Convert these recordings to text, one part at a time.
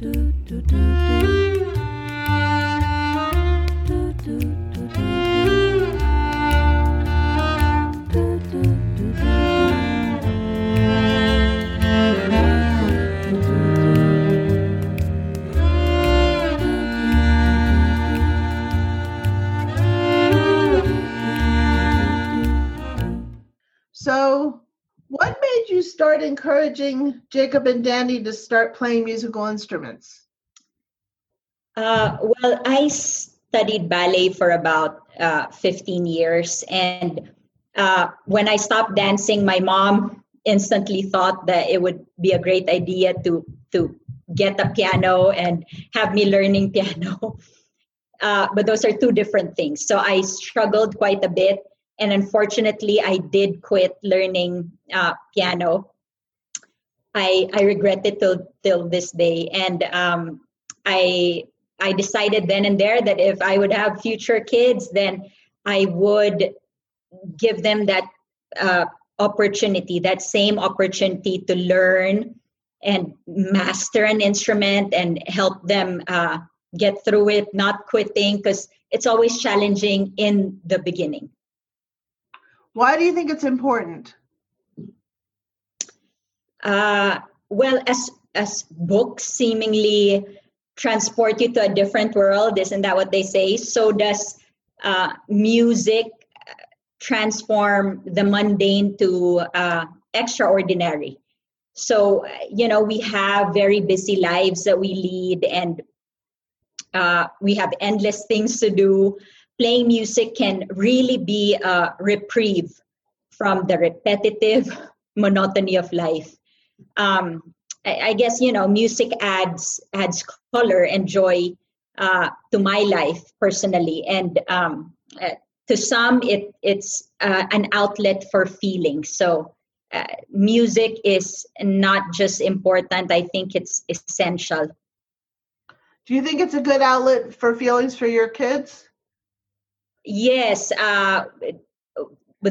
So, encouraging Jacob and Danny to start playing musical instruments? Uh, well, I studied ballet for about uh, 15 years. And uh, when I stopped dancing, my mom instantly thought that it would be a great idea to, to get a piano and have me learning piano. Uh, but those are two different things. So I struggled quite a bit. And unfortunately, I did quit learning uh, piano. I, I regret it till, till this day. And um, I I decided then and there that if I would have future kids, then I would give them that uh, opportunity, that same opportunity to learn and master an instrument and help them uh, get through it, not quitting, because it's always challenging in the beginning. Why do you think it's important? Uh, well, as as books seemingly transport you to a different world isn't that what they say? So does uh, music transform the mundane to uh, extraordinary? So you know we have very busy lives that we lead and uh, we have endless things to do. Playing music can really be a reprieve from the repetitive monotony of life um, I, guess you know music adds adds color and joy uh, to my life personally, and um, uh, to some it it's uh, an outlet for feeling. So uh, music is not just important; I think it's essential. Do you think it's a good outlet for feelings for your kids? Yes, uh,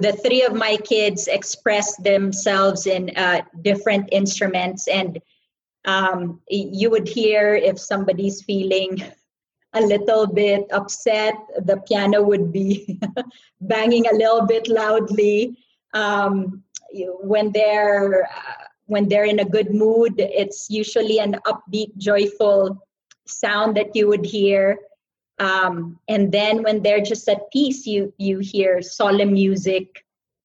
the three of my kids express themselves in uh, different instruments. And um, you would hear if somebody's feeling a little bit upset the piano would be banging a little bit loudly. Um, when they're uh, when they're in a good mood it's usually an upbeat joyful sound that you would hear um, and then when they're just at peace you you hear solemn music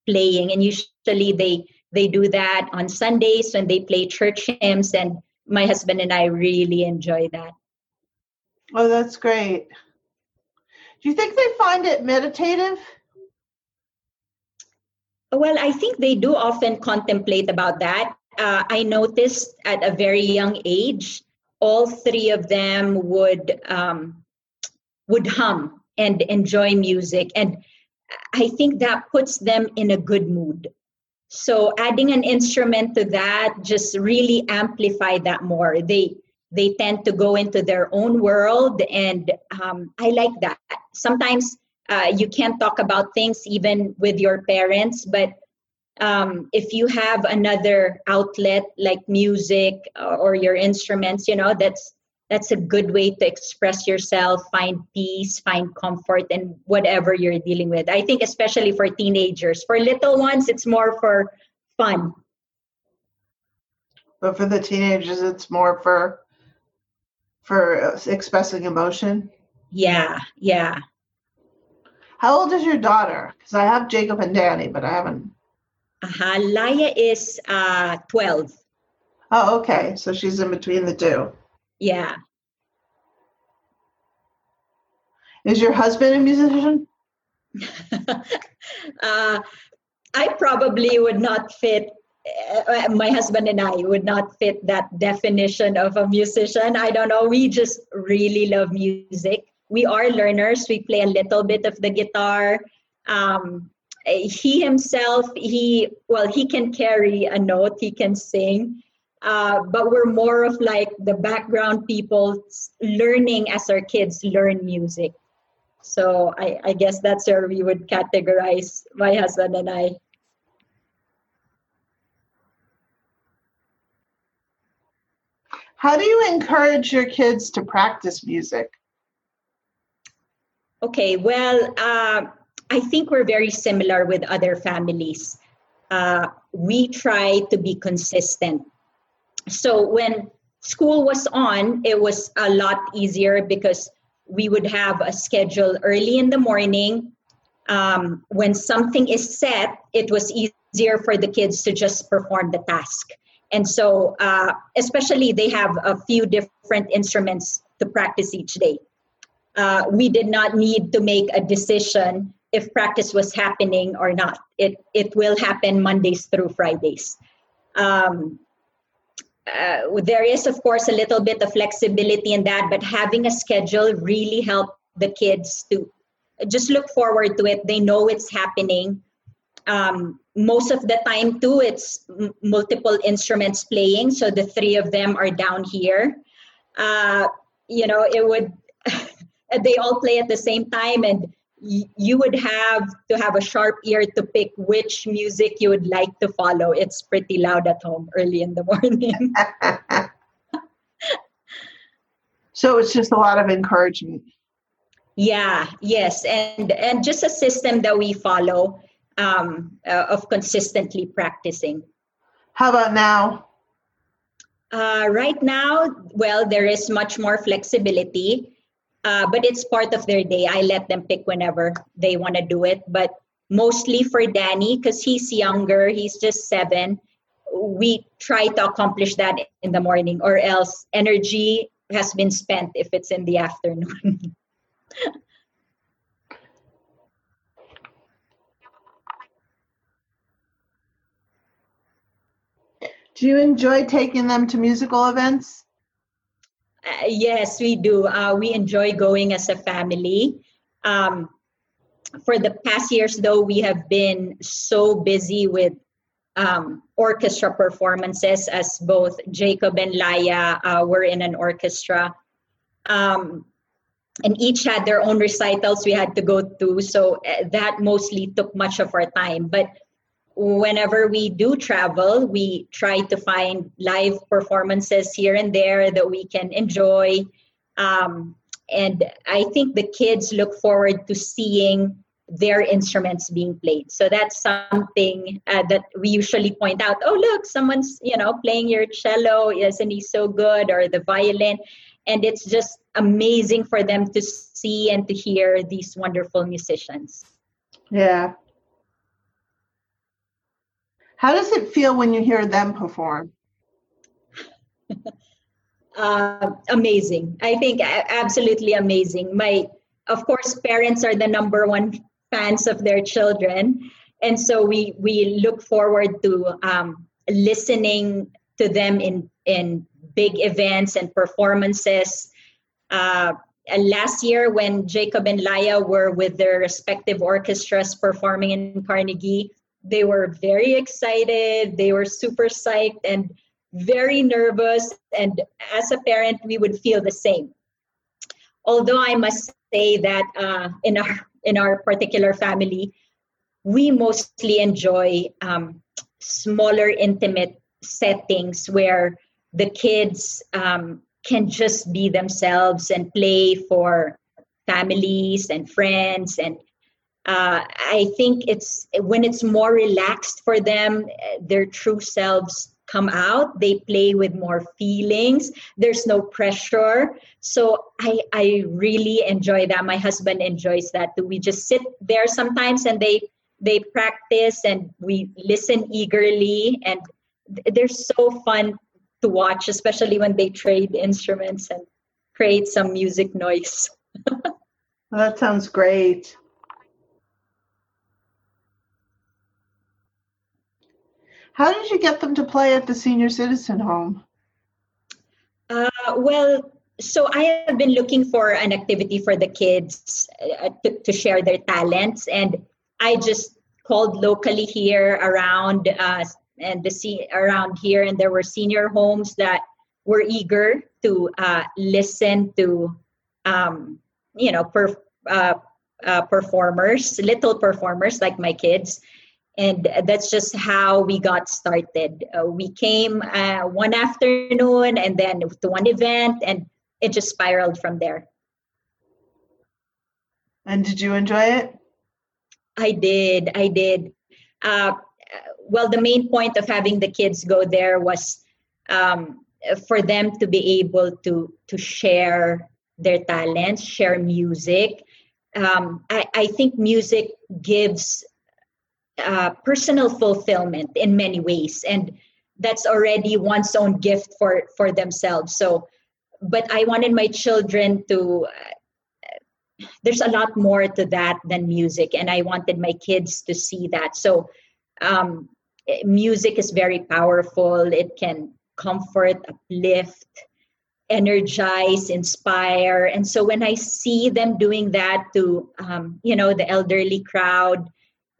playing. And usually they they do that on sundays when they play church hymns. And my husband and i really enjoy that. Oh that's great. Do you think they find it meditative? Well i think they do often contemplate about that. Uh, i noticed at a very young age all three of them would um, would hum and enjoy music. And I think that puts them in a good mood. So adding an instrument to that just really amplify that more. They they tend to go into their own world, and um, I like that. Sometimes uh, you can't talk about things even with your parents, but um, if you have another outlet like music or your instruments, you know that's that's a good way to express yourself find peace find comfort and whatever you're dealing with. I think especially for teenagers. For little ones it's more for fun. But for the teenagers it's more for for expressing emotion? Yeah yeah. How old is your daughter? Because i have jacob and danny but i haven't. Uh-huh. laya is uh 12 oh okay. So she's in between the two yeah. Is your husband a musician? uh, I probably would not fit. Uh, my husband and I would not fit that definition of a musician. I don't know. We just really love music. We are learners. We play a little bit of the guitar. Um, he himself, he well, he can carry a note. He can sing uh, but we're more of like the background people learning as our kids learn music. So I, I guess that's where we would categorize my husband and I. How do you encourage your kids to practice music? Okay, well, uh, I think we're very similar with other families. Uh, we try to be consistent. So when school was on, it was a lot easier because we would have a schedule early in the morning. Um, when something is set, it was easier for the kids to just perform the task. And so, uh, especially, they have a few different instruments to practice each day. Uh, we did not need to make a decision if practice was happening or not. It it will happen Mondays through Fridays. Um, uh, there is, of course, a little bit of flexibility in that, but having a schedule really helped the kids to just look forward to it. They know it's happening. Um, most of the time, too, it's m- multiple instruments playing. So the three of them are down here. Uh, you know, it would, they all play at the same time, and you would have to have a sharp ear to pick which music you would like to follow. It's pretty loud at home early in the morning. so it's just a lot of encouragement. Yeah, yes, and and just a system that we follow um, uh, of consistently practicing. How about now? Uh, right now, well, there is much more flexibility uh, but it's part of their day. I let them pick whenever they want to do it. But mostly for Danny, because he's younger, he's just seven, we try to accomplish that in the morning, or else energy has been spent if it's in the afternoon. Do you enjoy taking them to musical events? Uh, yes, we do. Uh, we enjoy going as a family. Um, for the past years, though, we have been so busy with um, orchestra performances as both Jacob and Laya uh, were in an orchestra. Um, and each had their own recitals we had to go to. So uh, that mostly took much of our time. But whenever we do travel, we try to find live performances here and there that we can enjoy. Um, and I think the kids look forward to seeing their instruments being played. So that's something uh, that we usually point out. Oh, look, someone's you know playing your cello. Isn't he so good? Or the violin. And it's just amazing for them to see and to hear these wonderful musicians. Yeah, how does it feel when you hear them perform? uh, amazing. I think absolutely amazing. My, of course, parents are the number one fans of their children, and so we we look forward to um, listening to them in in big events and performances. Uh, last year, when Jacob and Laya were with their respective orchestras performing in Carnegie, they were very excited. They were super psyched and very nervous. And as a parent we would feel the same. Although i must say that uh, in our in our particular family we mostly enjoy um, smaller intimate settings where the kids um, can just be themselves and play for families and friends and uh, I think it's when it's more relaxed for them, their true selves come out. They play with more feelings. There's no pressure. So I, I really enjoy that. My husband enjoys that. We just sit there sometimes and they they practice and we listen eagerly and they're so fun to watch, especially when they trade instruments and create some music noise. that sounds great. How did you get them to play at the senior citizen home? Uh, well, so I have been looking for an activity for the kids uh, to, to, share their talents, and I just called locally here around uh, and the around here, and there were senior homes that were eager to uh, listen to, um, you know, per, uh, uh, performers, little performers like my kids, and that's just how we got started. Uh, we came uh, one afternoon and then to one event, and it just spiraled from there. And did you enjoy it? I did. I did. Uh, well, the main point of having the kids go there was um, for them to be able to to share their talents, share music. Um, I, I think music gives uh, personal fulfillment in many ways, and that's already one's own gift for for themselves. So, but I wanted my children to. Uh, there's a lot more to that than music, and I wanted my kids to see that. So, um, music is very powerful. It can comfort, uplift, energize, inspire. And so when I see them doing that to, um, you know, the elderly crowd,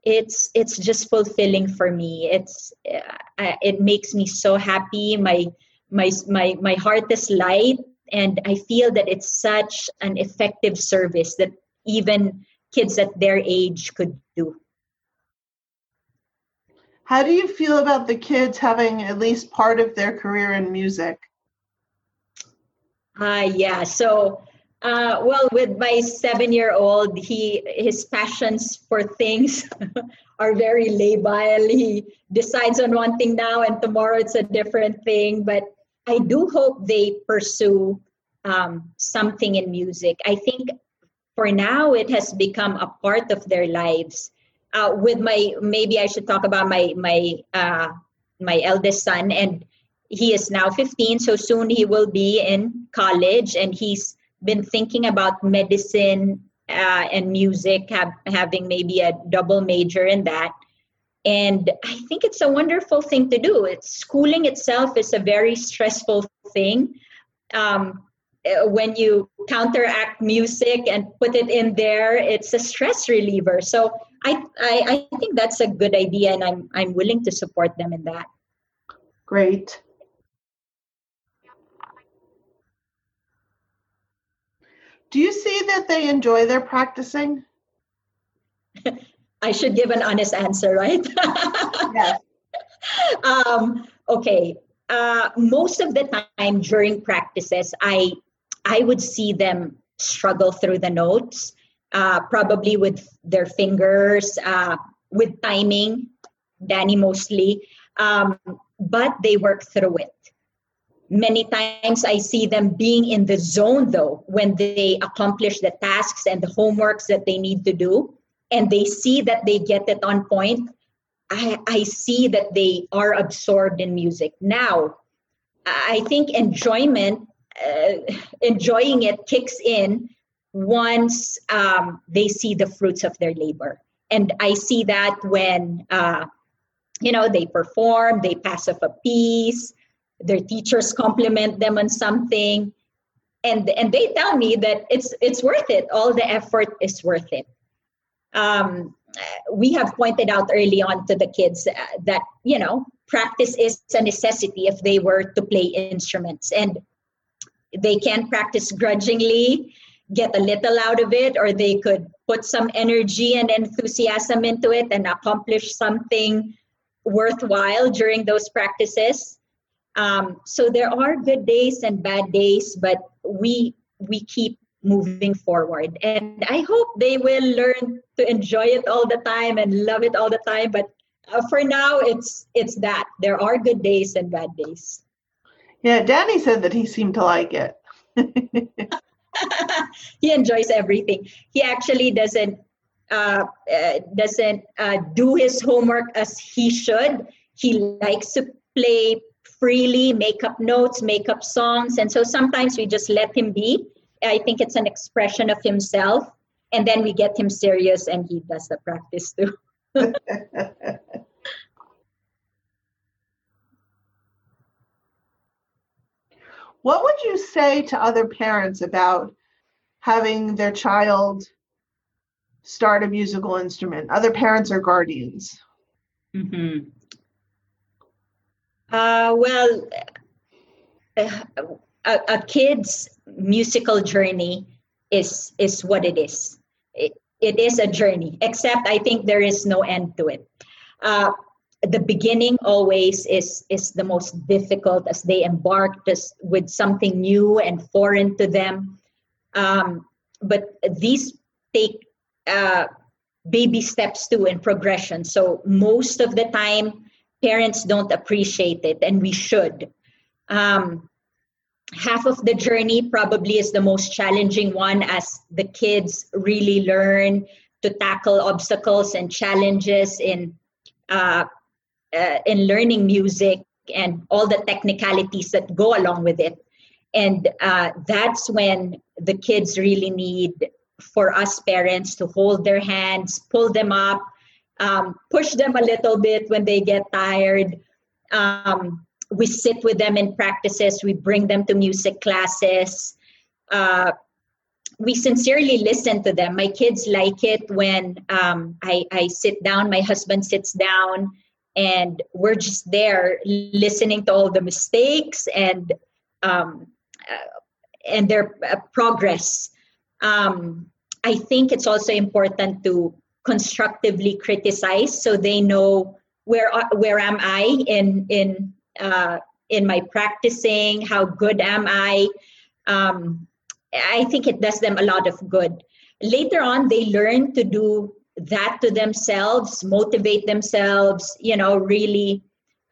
it's it's just fulfilling for me. It's uh, it makes me so happy. My my my my heart is light, and I feel that it's such an effective service that even kids at their age could do. How do you feel about the kids having at least part of their career in music? Uh, yeah. So, uh, well, with my seven-year-old, he his passions for things are very labile. He decides on one thing now, and tomorrow it's a different thing. But I do hope they pursue um, something in music. I think for now it has become a part of their lives uh, with my maybe I should talk about my my uh, my eldest son, and he is now 15, so soon he will be in college, and he's been thinking about medicine uh, and music, have, having maybe a double major in that. And I think it's a wonderful thing to do. It's schooling itself is a very stressful thing. Um, uh, when you counteract music and put it in there, it's a stress reliever. So I, I, I think that's a good idea, and I'm I'm willing to support them in that. Great. Do you see that they enjoy their practicing? I should give an honest answer, right? yes. Um, okay. Uh, most of the time during practices, I I would see them struggle through the notes uh, probably with their fingers, uh, with timing, Danny mostly, um, but they work through it. Many times I see them being in the zone though when they accomplish the tasks and the homeworks that they need to do, and they see that they get it on point. I, I see that they are absorbed in music. Now, I think enjoyment, uh, enjoying it kicks in once um, they see the fruits of their labor. And I see that when, uh, you know, they perform, they pass off a piece, their teachers compliment them on something, and and they tell me that it's it's worth it. All the effort is worth it. Um, we have pointed out early on to the kids uh, that you know practice is a necessity if they were to play instruments, and they can practice grudgingly get a little out of it or they could put some energy and enthusiasm into it and accomplish something worthwhile during those practices um, so there are good days and bad days but we we keep moving forward. And i hope they will learn to enjoy it all the time and love it all the time. But uh, for now it's it's that. There are good days and bad days. Yeah danny said that he seemed to like it. He enjoys everything. He actually doesn't uh, uh, doesn't uh, do his homework as he should. He likes to play freely, make up notes, make up songs, and so sometimes we just let him be. I think it's an expression of himself, and then we get him serious, and he does the practice too. What would you say to other parents about having their child start a musical instrument, other parents or guardians? Mm-hmm. Uh, well, a, a, kid's musical journey is is what it is. It, it is a journey, except I think there is no end to it. uh, the beginning always is is the most difficult as they embark just with something new and foreign to them um, but these take uh, baby steps too in progression so most of the time parents don't appreciate it and we should. Um, half of the journey probably is the most challenging one as the kids really learn to tackle obstacles and challenges in uh, uh, in learning music and all the technicalities that go along with it. And uh, that's when the kids really need for us parents to hold their hands pull them up um, push them a little bit when they get tired. Um, we sit with them in practices. We bring them to music classes. Uh, we sincerely listen to them. My kids like it when um, I, I sit down my husband sits down and we're just there listening to all the mistakes and um, uh, and their uh, progress. Um, i think it's also important to constructively criticize so they know where uh, where am i in in uh, in my practicing how good am i? Um, i think it does them a lot of good. Later on they learn to do that to themselves motivate themselves you know really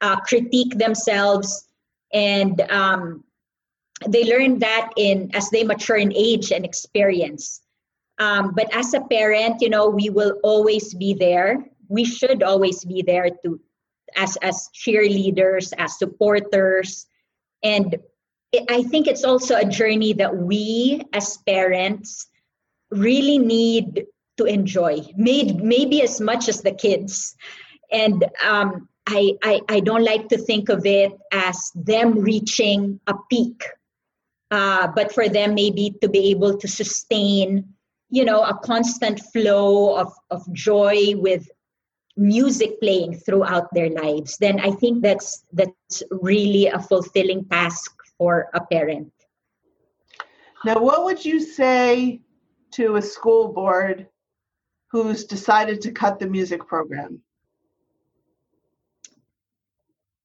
uh, critique themselves. And um, they learn that in as they mature in age and experience um, but as a parent you know we will always be there. We should always be there to as as cheerleaders as supporters. And it, i think it's also a journey that we as parents really need to enjoy. Maybe, maybe as much as the kids. And um, I, I, I don't like to think of it as them reaching a peak. Uh, but for them maybe to be able to sustain you know a constant flow of, of joy with music playing throughout their lives then i think that's that's really a fulfilling task for a parent. Now what would you say to a school board who's decided to cut the music program?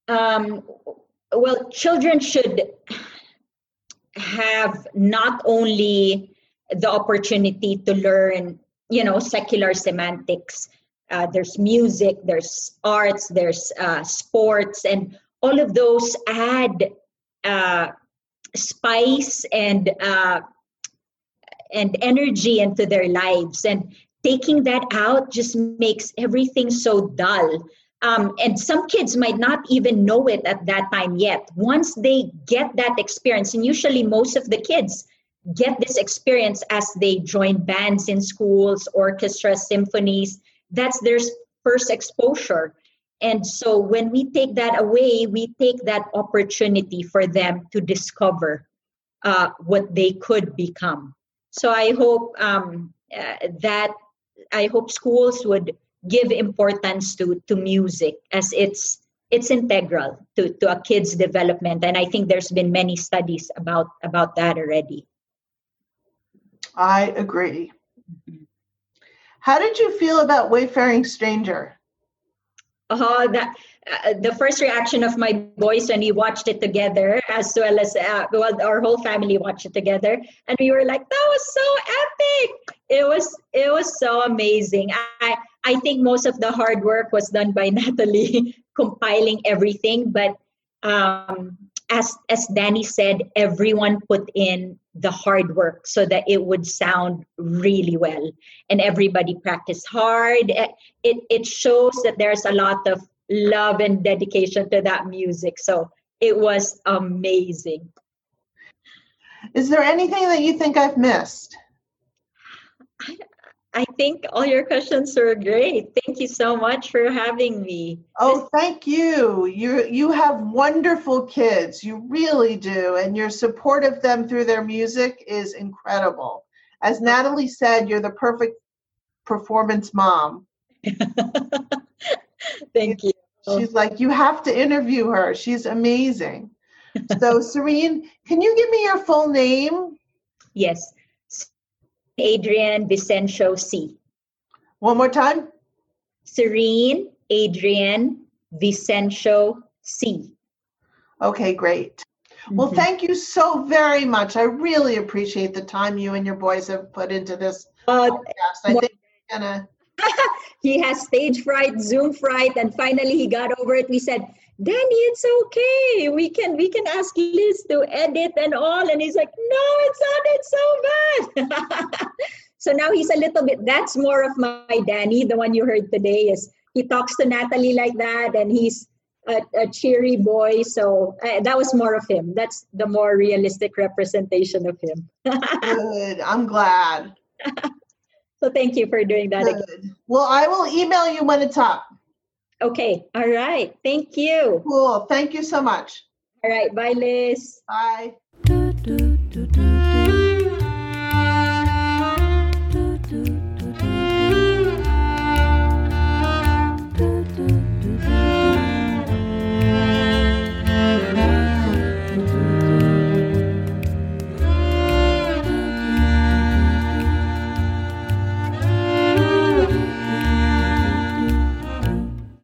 Um, well children should have not only the opportunity to learn you know secular semantics. Uh, there's music there's arts there's uh, sports and all of those add uh, spice and uh, and energy into their lives. And taking that out just makes everything so dull. Um, and some kids might not even know it at that time yet. Once they get that experience, and usually most of the kids get this experience as they join bands in schools, orchestras, symphonies, that's their first exposure. And so when we take that away, we take that opportunity for them to discover uh, what they could become. So I hope um, uh, that I hope schools would give importance to to music as it's it's integral to, to a kid's development and i think there's been many studies about about that already i agree how did you feel about wayfaring stranger oh that uh, the first reaction of my boys when we watched it together, as well as uh, well, our whole family watched it together, and we were like, "That was so epic! It was it was so amazing." I I think most of the hard work was done by Natalie compiling everything, but um, as as Danny said, everyone put in the hard work so that it would sound really well, and everybody practiced hard. Eh, it it shows that there's a lot of love and dedication to that music. So it was amazing. Is there anything that you think I've missed? I, I think all your questions were great. Thank you so much for having me. Oh, thank you. You you have wonderful kids. You really do, and your support of them through their music is incredible. As Natalie said, you're the perfect performance mom. thank you. She's like, you have to interview her. She's amazing. so, Serene, can you give me your full name? Yes. Adrian Vicencio C. One more time. Serene Adrian Vicencio C. Okay, great. Well, Mhm. thank you so very much. I really appreciate the time you and your boys have put into this Uh, podcast. I Well- think we're gonna he has stage fright, Zoom fright, and finally he got over it. We said, Danny, it's okay. We can we can ask Liz to edit and all. And he's like, no, it sounded so bad. so now he's a little bit. That's more of my Danny, the one you heard today. Is he talks to Natalie like that, and he's a, a cheery boy. So uh, that was more of him. That's the more realistic representation of him. good. I'm glad. so thank you for doing that. Well, I will email you when it's up. Okay. All right. Thank you. Cool. Thank you so much. All right. Bye, Liz. Bye. do do do do do